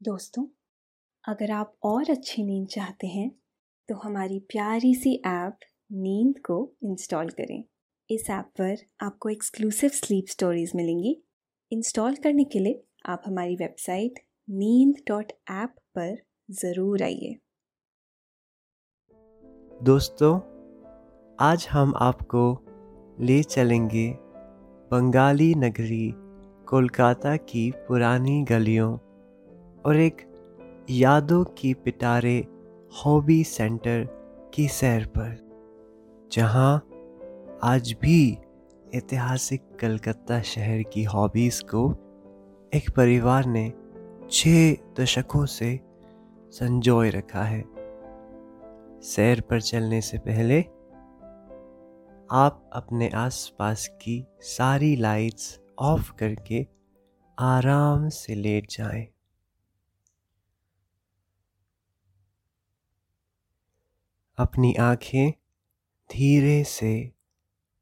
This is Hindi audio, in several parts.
दोस्तों, अगर आप और अच्छी नींद चाहते हैं तो हमारी प्यारी सी ऐप नींद को इंस्टॉल करें। इस ऐप पर आपको एक्सक्लूसिव स्लीप स्टोरीज मिलेंगी। इंस्टॉल करने के लिए आप हमारी वेबसाइट नींद डॉट ऐप पर ज़रूर आइए। दोस्तों, आज हम आपको ले चलेंगे बंगाली नगरी कोलकाता की पुरानी गलियों और एक यादों की पिटारे हॉबी सेंटर की सैर पर, जहाँ आज भी ऐतिहासिक कलकत्ता शहर की हॉबीज़ को एक परिवार ने छः दशकों से संजोए रखा है सैर पर चलने से पहले आप अपने आसपास की सारी लाइट्स ऑफ़ करके आराम से लेट जाएँ। अपनी आँखें धीरे से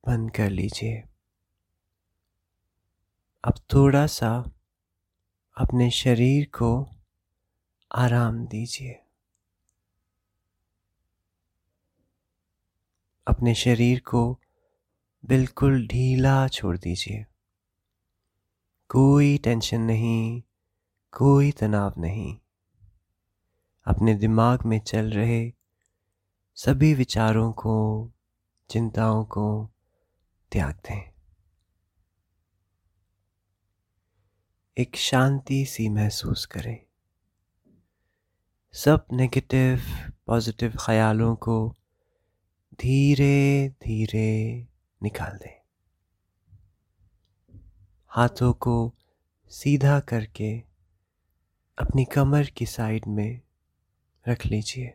बंद कर लीजिए। अब थोड़ा सा अपने शरीर को आराम दीजिए। अपने शरीर को बिल्कुल ढीला छोड़ दीजिए। कोई टेंशन नहीं, कोई तनाव नहीं। अपने दिमाग में चल रहे सभी विचारों को, चिंताओं को त्याग दें। एक शांति सी महसूस करें। सब नेगेटिव पॉजिटिव ख्यालों को धीरे धीरे निकाल दें। हाथों को सीधा करके अपनी कमर की साइड में रख लीजिए।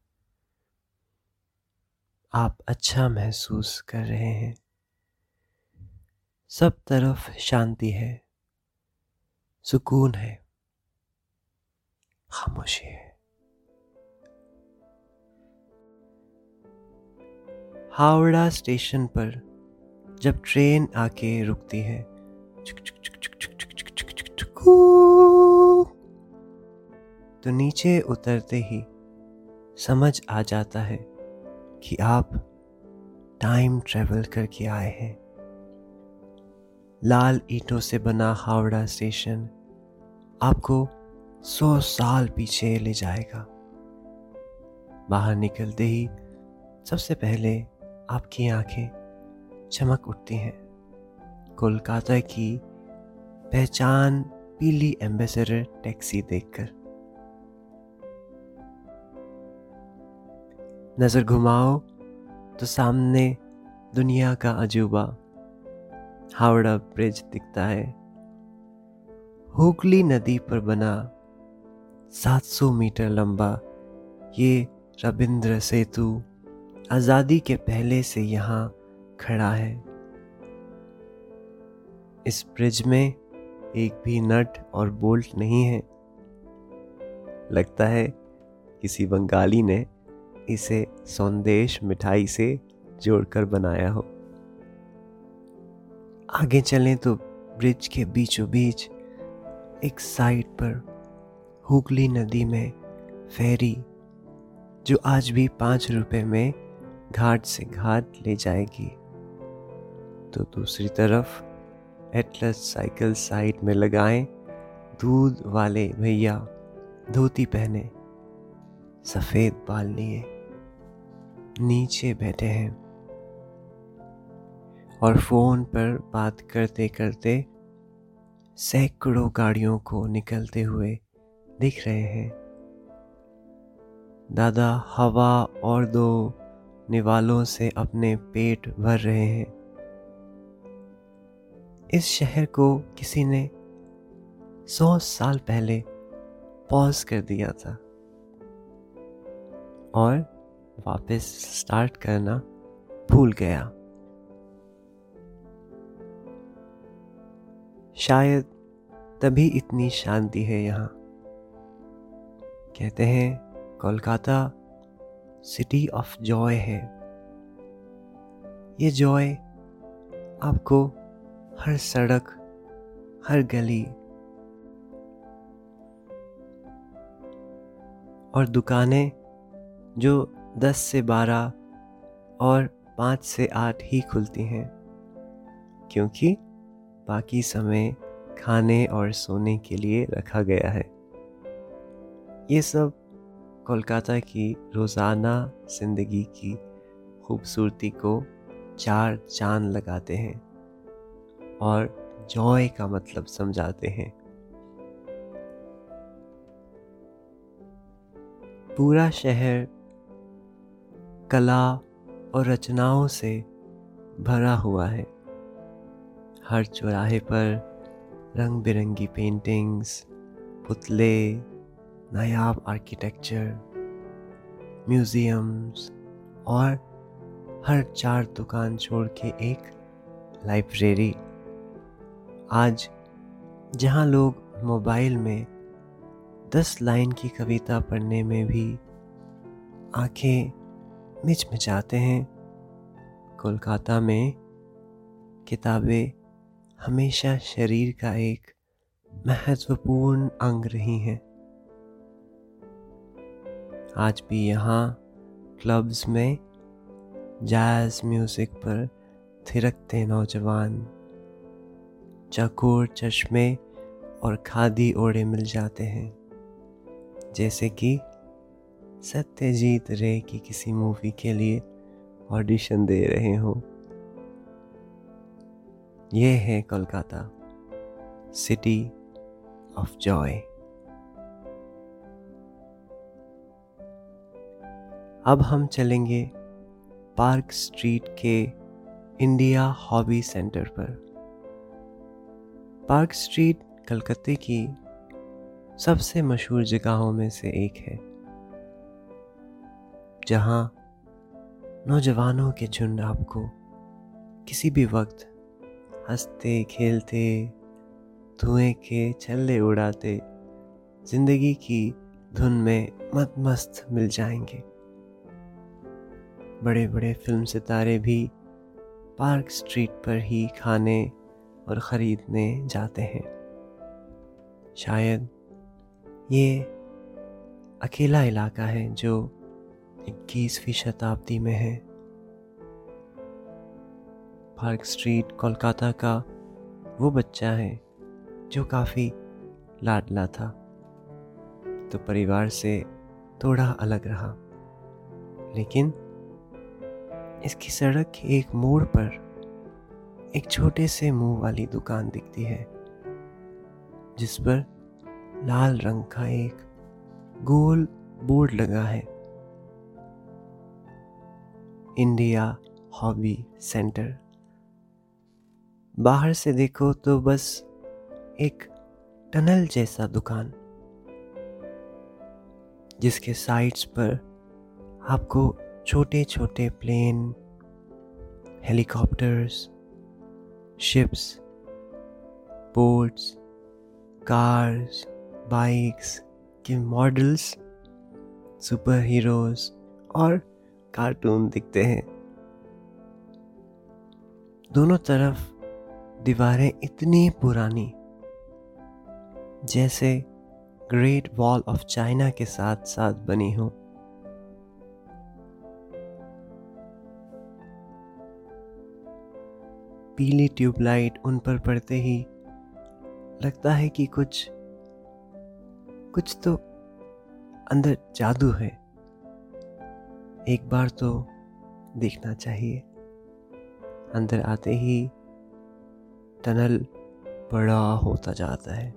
आप अच्छा महसूस कर रहे हैं सब तरफ़ शांति है सुकून है खामोशी है हावड़ा स्टेशन पर जब ट्रेन आके रुकती है तो नीचे उतरते ही समझ आ जाता है कि आप टाइम ट्रेवल करके आए हैं। लाल ईंटों से बना हावड़ा स्टेशन आपको सौ साल पीछे ले जाएगा। बाहर निकलते ही सबसे पहले आपकी आँखें चमक उठती हैं। कोलकाता की पहचान पीली एम्बेसडर टैक्सी देखकर। नज़र घुमाओ तो सामने दुनिया का अजूबा, हावड़ा ब्रिज दिखता है। हुगली नदी पर बना 700 मीटर लंबा ये रविंद्र सेतु आज़ादी के पहले से यहाँ खड़ा है। इस ब्रिज में एक भी नट और बोल्ट नहीं है। लगता है किसी बंगाली ने इसे संदेश मिठाई से जोड़कर बनाया हो। आगे चलें तो ब्रिज के बीचों बीच एक साइड पर हुगली नदी में फेरी, जो आज भी पाँच रुपए में घाट से घाट ले जाएगी। तो दूसरी तरफ़ एटलस साइकिल साइड में लगाएँ दूध वाले भैया धोती पहने, सफ़ेद बाल लिए। नीचे बैठे हैं और फ़ोन पर बात करते करते सैकड़ों गाड़ियों को निकलते हुए दिख रहे हैं। दादा हवा और दो निवालों से अपने पेट भर रहे हैं। इस शहर को किसी ने सौ साल पहले पॉज कर दिया था। और वापस स्टार्ट करना भूल गया। शायद तभी इतनी शांति है यहाँ। कहते हैं, कोलकाता सिटी ऑफ़ जॉय है। ये जॉय आपको हर सड़क, हर गली और दुकानें जो दस से बारह और पाँच से आठ ही खुलती हैं, क्योंकि बाकी समय खाने और सोने के लिए रखा गया है। ये सब कोलकाता की रोज़ाना ज़िंदगी की खूबसूरती को चार चाँद लगाते हैं और जॉय का मतलब समझाते हैं। पूरा शहर कला और रचनाओं से भरा हुआ है। हर चौराहे पर रंग बिरंगी पेंटिंग्स पुतले, नायाब आर्किटेक्चर म्यूज़ियम्स और हर चार दुकान छोड़ के एक लाइब्रेरी आज जहाँ लोग मोबाइल में दस लाइन की कविता पढ़ने में भी आँखें मिच मिचाते हैं। कोलकाता में किताबें हमेशा शरीर का एक महत्वपूर्ण अंग रही हैं। आज भी यहाँ क्लब्स में जैज म्यूज़िक पर थिरकते नौजवान चकोर चश्मे और खादी ओढ़े मिल जाते हैं। जैसे कि सत्यजीत रे की किसी मूवी के लिए ऑडिशन दे रहे हो। ये है कोलकाता सिटी ऑफ़ जॉय अब हम चलेंगे पार्क स्ट्रीट के इंडिया हॉबी सेंटर पर। पार्क स्ट्रीट कलकत्ते की सबसे मशहूर जगहों में से एक है। जहाँ नौजवानों के झुंड आपको किसी भी वक्त हँसते, खेलते, धुएँ के छल्ले उड़ाते, ज़िंदगी की धुन में मत मस्त मिल जाएँगे। बड़े बड़े फ़िल्म सितारे भी पार्क स्ट्रीट पर ही खाने और ख़रीदने जाते हैं। शायद ये अकेला इलाका है जो इक्कीसवीं शताब्दी में है। पार्क स्ट्रीट, कोलकाता का वो बच्चा है जो काफ़ी लाडला था। तो परिवार से थोड़ा अलग रहा। लेकिन इसकी सड़क के एक मोड़ पर एक छोटे से मुँह वाली दुकान दिखती है, जिस पर लाल रंग का एक गोल बोर्ड लगा है। इंडिया हॉबी सेंटर बाहर से देखो तो बस एक टनल जैसा दुकान, जिसके साइड्स पर आपको छोटे छोटे plane helicopters ships boats cars bikes के मॉडल्स सुपर हीरोज और कार्टून दिखते हैं। दोनों तरफ़ दीवारें इतनी पुरानी, जैसे ग्रेट वॉल ऑफ़ चाइना के साथ साथ बनी हो। पीली ट्यूबलाइट उन पर पड़ते ही लगता है कि कुछ कुछ तो अंदर जादू है। एक बार तो देखना चाहिए। अंदर आते ही टनल बड़ा होता जाता है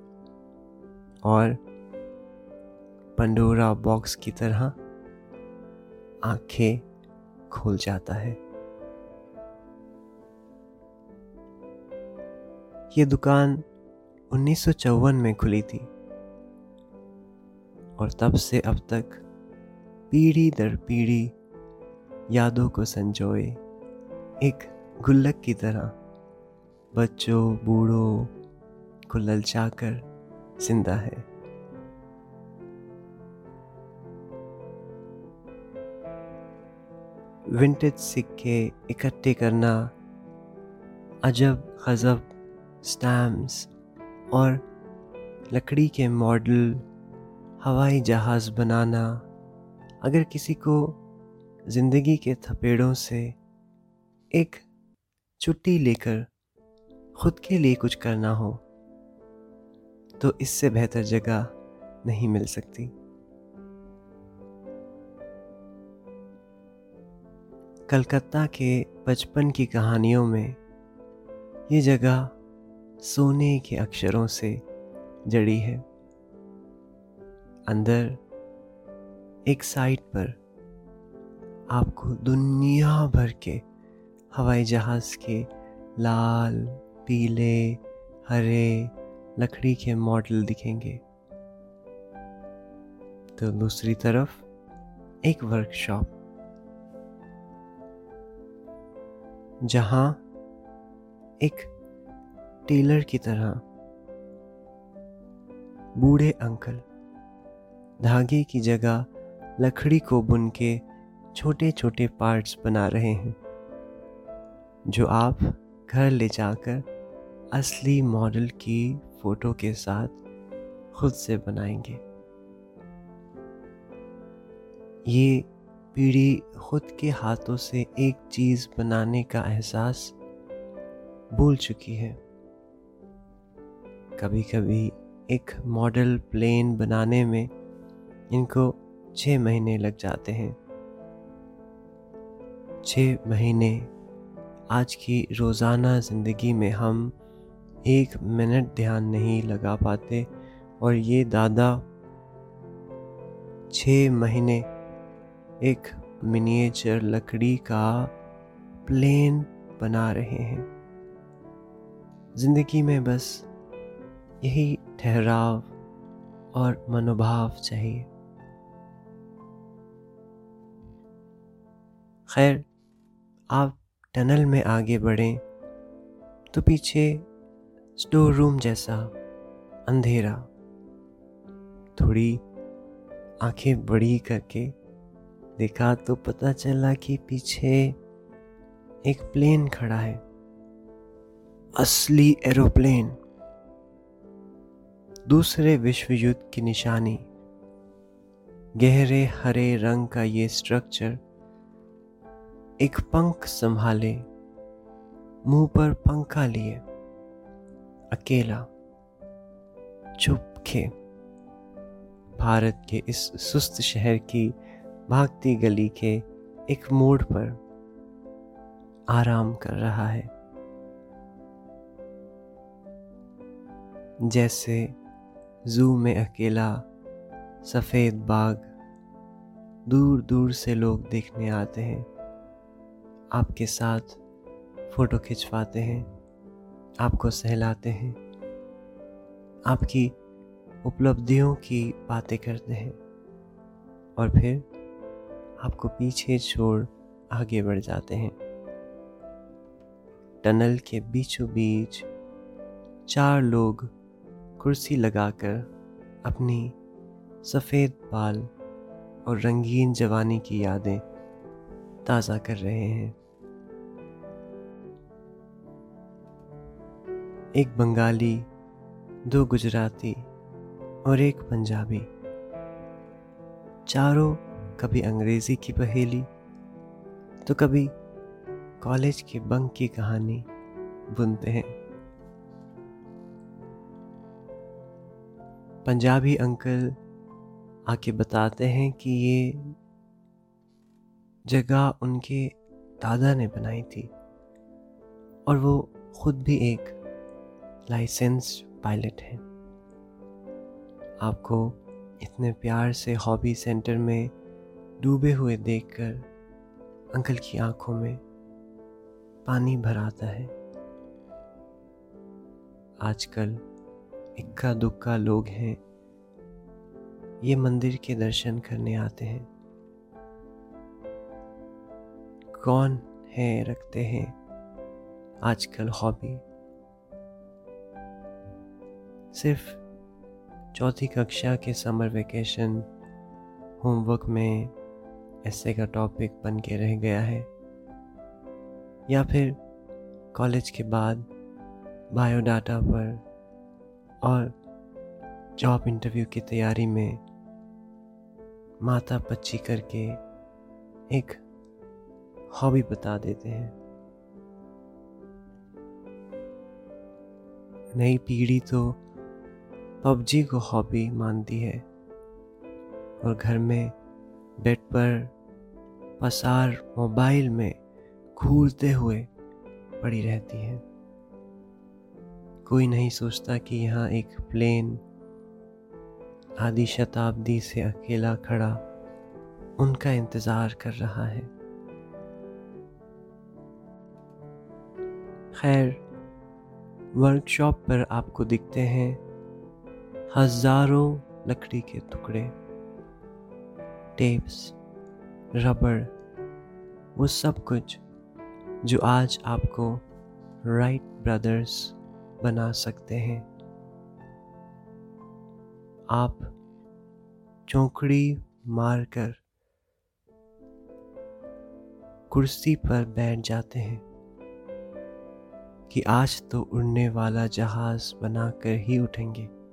और पंडोरा बॉक्स की तरह आँखें खोल जाता है। ये दुकान उन्नीस सौ चौवन में खुली थी और तब से अब तक पीढ़ी दर पीढ़ी यादों को संजोए एक गुल्लक की तरह। बच्चों, बूढ़ों को ललचाकर ज़िंदा है। विंटेज सिक्के इकट्ठे करना, अजब गजब स्टैम्प्स और लकड़ी के मॉडल हवाई जहाज़ बनाना। अगर किसी को ज़िंदगी के थपेड़ों से एक छुट्टी लेकर खुद के लिए कुछ करना हो तो इससे बेहतर जगह नहीं मिल सकती। कलकत्ता के बचपन की कहानियों में ये जगह सोने के अक्षरों से जड़ी है। अंदर एक साइट पर आपको दुनिया भर के हवाई जहाज़ के लाल, पीले, हरे लकड़ी के मॉडल दिखेंगे। तो दूसरी तरफ़ एक वर्कशॉप जहाँ एक टेलर की तरह बूढ़े अंकल धागे की जगह लकड़ी को बुन के छोटे छोटे पार्ट्स बना रहे हैं, जो आप घर ले जाकर असली मॉडल की फ़ोटो के साथ खुद से बनाएँगे। ये पीढ़ी खुद के हाथों से एक चीज़ बनाने का एहसास भूल चुकी है। कभी कभी एक मॉडल प्लेन बनाने में इनको छः महीने लग जाते हैं। छः महीने, आज की रोज़ाना ज़िंदगी में हम एक मिनट ध्यान नहीं लगा पाते और ये दादा छः महीने एक मिनिएचर लकड़ी का प्लेन बना रहे हैं। ज़िंदगी में बस यही ठहराव और मनोभाव चाहिए। खैर, आप टनल में आगे बढ़ें तो पीछे स्टोर रूम जैसा अंधेरा। थोड़ी आँखें बड़ी करके देखा तो पता चला कि पीछे एक प्लेन खड़ा है। असली एरोप्लेन। दूसरे विश्व युद्ध की निशानी। गहरे हरे रंग का ये स्ट्रक्चर एक पंख संभाले, मुँह पर पंखा लिए, अकेला चुपके भारत के इस सुस्त शहर की भागती गली के एक मोड़ पर आराम कर रहा है। जैसे जू में अकेला सफ़ेद बाग दूर दूर से लोग देखने आते हैं। आपके साथ फ़ोटो खिंचवाते हैं, आपको सहलाते हैं, आपकी उपलब्धियों की बातें करते हैं और फिर आपको पीछे छोड़ आगे बढ़ जाते हैं। टनल के बीचों बीच चार लोग कुर्सी लगाकर अपनी सफ़ेद बाल और रंगीन जवानी की यादें ताज़ा कर रहे हैं। एक बंगाली, दो गुजराती और एक पंजाबी। चारों कभी अंग्रेज़ी की पहेली तो कभी कॉलेज के बंक की कहानी बुनते हैं। पंजाबी अंकल आके बताते हैं कि ये जगह उनके दादा ने बनाई थी और वो खुद भी एक लाइसेंस पायलट हैं। आपको इतने प्यार से हॉबी सेंटर में डूबे हुए देखकर अंकल की आँखों में पानी भर आता है। आजकल इक्का दुक्का लोग हैं। ये मंदिर के दर्शन करने आते हैं। कौन है रखते हैं आजकल हॉबी? सिर्फ़ चौथी कक्षा के समर वेकेशन होमवर्क में ऐसे का टॉपिक बन के रह गया है। या फिर कॉलेज के बाद बायोडाटा पर और जॉब इंटरव्यू की तैयारी में माता पच्ची करके एक हॉबी बता देते हैं। नई पीढ़ी तो पबजी को हॉबी मानती है। और घर में बेड पर पसार मोबाइल में घूरते हुए पड़ी रहती है। कोई नहीं सोचता कि यहाँ एक प्लेन आदि शताब्दी से अकेला खड़ा उनका इंतज़ार कर रहा है। खैर वर्कशॉप पर आपको दिखते हैं हज़ारों लकड़ी के टुकड़े, टेप्स, रबड़, वो सब कुछ जो आज आपको राइट ब्रदर्स बना सकते हैं। आप चौकड़ी मारकर कुर्सी पर बैठ जाते हैं कि आज तो उड़ने वाला जहाज़ बनाकर ही उठेंगे।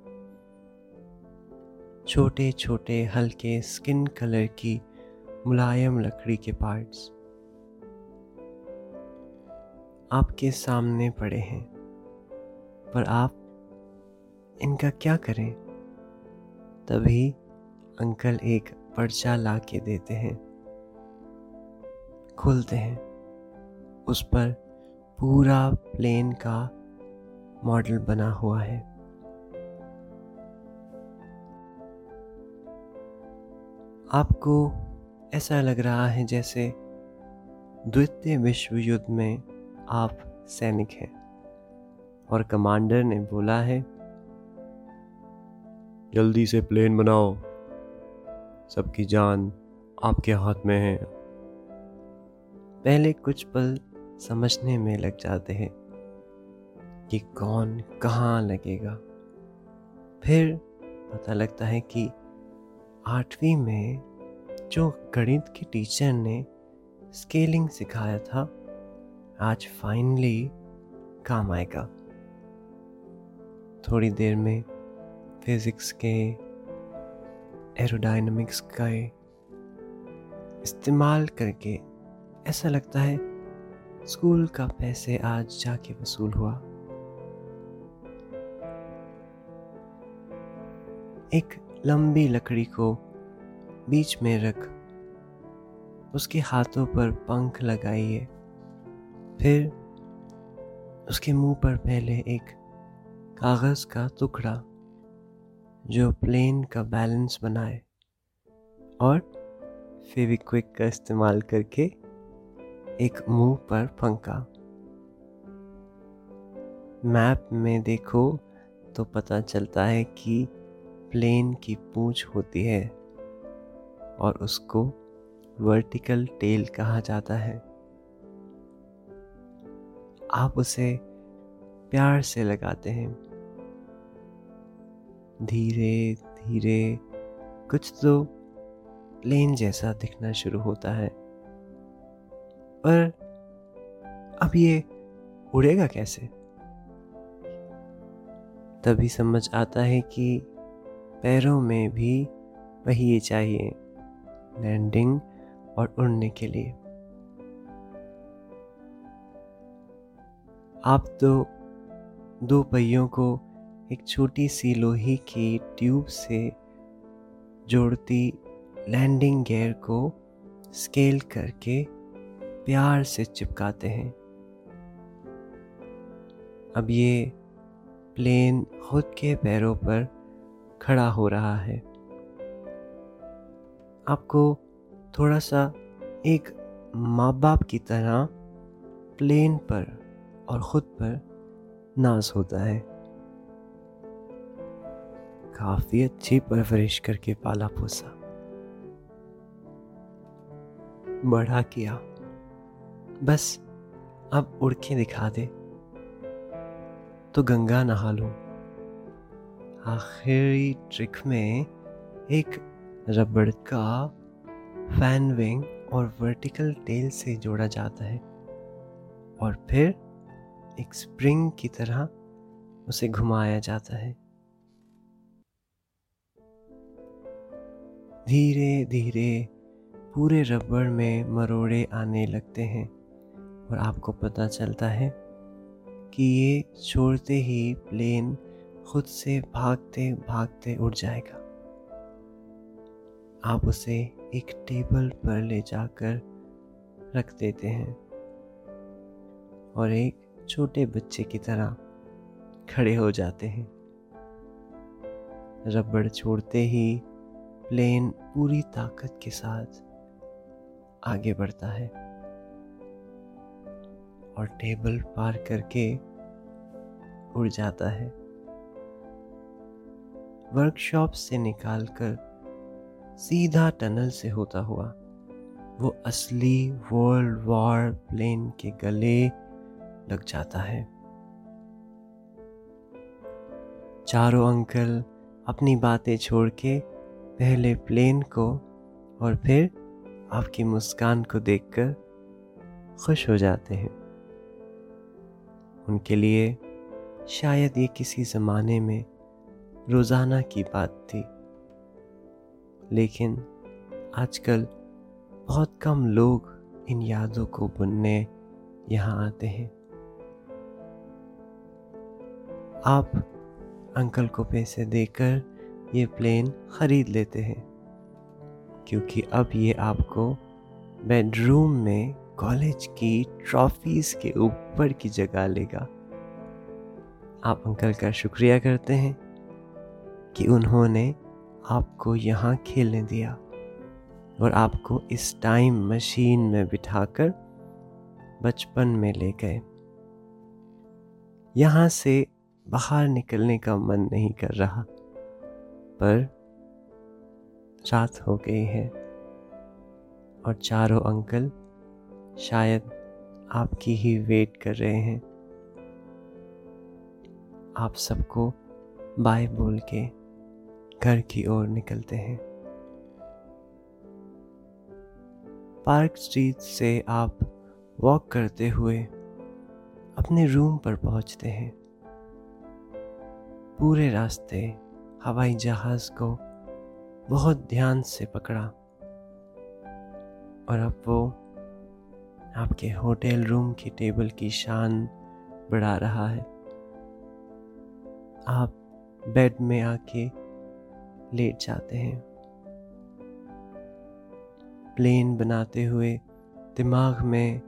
छोटे छोटे हल्के स्किन कलर की मुलायम लकड़ी के पार्ट्स आपके सामने पड़े हैं। पर आप इनका क्या करें? तभी अंकल एक पर्चा ला के देते हैं। खोलते हैं। उस पर पूरा प्लेन का मॉडल बना हुआ है। आपको ऐसा लग रहा है जैसे द्वितीय विश्व युद्ध में आप सैनिक हैं। और कमांडर ने बोला है जल्दी से प्लेन बनाओ। सबकी जान आपके हाथ में है। पहले कुछ पल समझने में लग जाते हैं कि कौन कहाँ लगेगा। फिर पता लगता है कि आठवीं में जो गणित के टीचर ने स्केलिंग सिखाया था, आज फाइनली काम आएगा। थोड़ी देर में फिजिक्स के एरोडाइनमिक्स का इस्तेमाल करके ऐसा लगता है स्कूल का पैसे आज जाके वसूल हुआ। एक लंबी लकड़ी को बीच में रख उसके हाथों पर पंख लगाइए। फिर उसके मुँह पर पहले एक कागज़ का टुकड़ा जो प्लेन का बैलेंस बनाए और फेविक्विक का इस्तेमाल करके एक मुँह पर पंखा। मैप में देखो तो पता चलता है कि प्लेन की पूंछ होती है और उसको वर्टिकल टेल कहा जाता है। आप उसे प्यार से लगाते हैं। धीरे धीरे, कुछ तो प्लेन जैसा दिखना शुरू होता है। पर अब ये उड़ेगा कैसे? तभी समझ आता है कि पैरों में भी वही चाहिए लैंडिंग और उड़ने के लिए। आप तो दो पहियों को एक छोटी सी लोहे की ट्यूब से जोड़ती लैंडिंग गियर को स्केल करके प्यार से चिपकाते हैं। अब ये प्लेन खुद के पैरों पर खड़ा हो रहा है। आपको थोड़ा सा एक माँ बाप की तरह प्लेन पर और ख़ुद पर नाज होता है। काफ़ी अच्छी परवरिश करके पाला पोसा। बड़ा किया। बस अब उड़ के दिखा दे। तो गंगा नहा लूँ। आखिरी ट्रिक में एक रबड़ का फ़ैन विंग और वर्टिकल टेल से जोड़ा जाता है। और फिर एक स्प्रिंग की तरह उसे घुमाया जाता है। धीरे धीरे पूरे रबड़ में मरोड़े आने लगते हैं और आपको पता चलता है कि ये छोड़ते ही प्लेन खुद से भागते भागते उड़ जाएगा। आप उसे एक टेबल पर ले जाकर रख देते हैं और एक छोटे बच्चे की तरह खड़े हो जाते हैं। रबड़ छोड़ते ही प्लेन पूरी ताकत के साथ आगे बढ़ता है और टेबल पार करके उड़ जाता है। वर्कशॉप से निकालकर सीधा टनल से होता हुआ, वो असली वर्ल्ड वॉर प्लेन के गले लग जाता है। चारों अंकल अपनी बातें छोड़ के पहले प्लेन को और फिर आपकी मुस्कान को देखकर खुश हो जाते हैं। उनके लिए शायद ये किसी ज़माने में रोज़ाना की बात थी। लेकिन आजकल बहुत कम लोग इन यादों को बुनने यहाँ आते हैं। आप अंकल को पैसे देकर ये प्लेन ख़रीद लेते हैं, क्योंकि अब ये आपको बेडरूम में कॉलेज की ट्रॉफीज के ऊपर की जगह लेगा। आप अंकल का शुक्रिया करते हैं। कि उन्होंने आपको यहाँ खेलने दिया और आपको इस टाइम मशीन में बिठाकर बचपन में ले गए। यहाँ से बाहर निकलने का मन नहीं कर रहा, पर रात हो गई है और चारों अंकल शायद आपकी ही वेट कर रहे हैं। आप सबको बाय बोल के घर की ओर निकलते हैं। पार्क स्ट्रीट से आप वॉक करते हुए अपने रूम पर पहुँचते हैं। पूरे रास्ते हवाई जहाज़ को बहुत ध्यान से पकड़ा और अब वो आपके होटल रूम की टेबल की शान बढ़ा रहा है। आप बेड में आके लेट जाते हैं। प्लेन बनाते हुए दिमाग में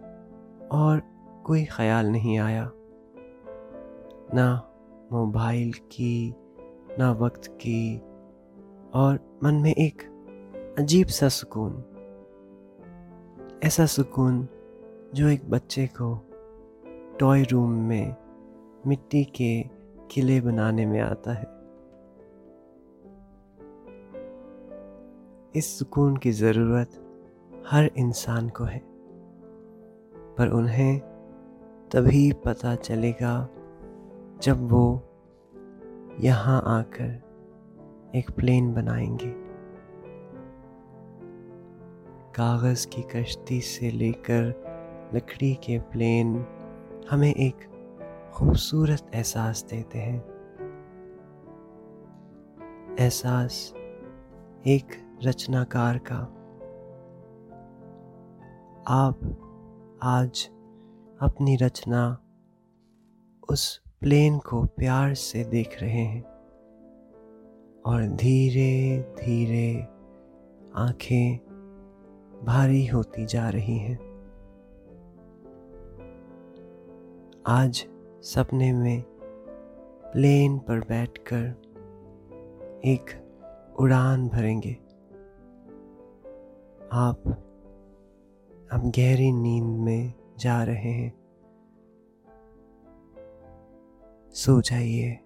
और कोई ख्याल नहीं आया। ना मोबाइल की, ना वक्त की और मन में एक अजीब सा सुकून। ऐसा सुकून जो एक बच्चे को टॉय रूम में मिट्टी के किले बनाने में आता है। इस सुकून की ज़रूरत हर इंसान को है। पर उन्हें तभी पता चलेगा जब वो यहाँ आकर एक प्लेन बनाएँगे। कागज़ की कश्ती से लेकर लकड़ी के प्लेन हमें एक खूबसूरत एहसास देते हैं। एहसास एक रचनाकार का। आप आज अपनी रचना उस प्लेन को प्यार से देख रहे हैं और धीरे धीरे आँखें भारी होती जा रही हैं। आज सपने में प्लेन पर बैठकर एक उड़ान भरेंगे। आप अब गहरी नींद में जा रहे हैं। सो जाइए।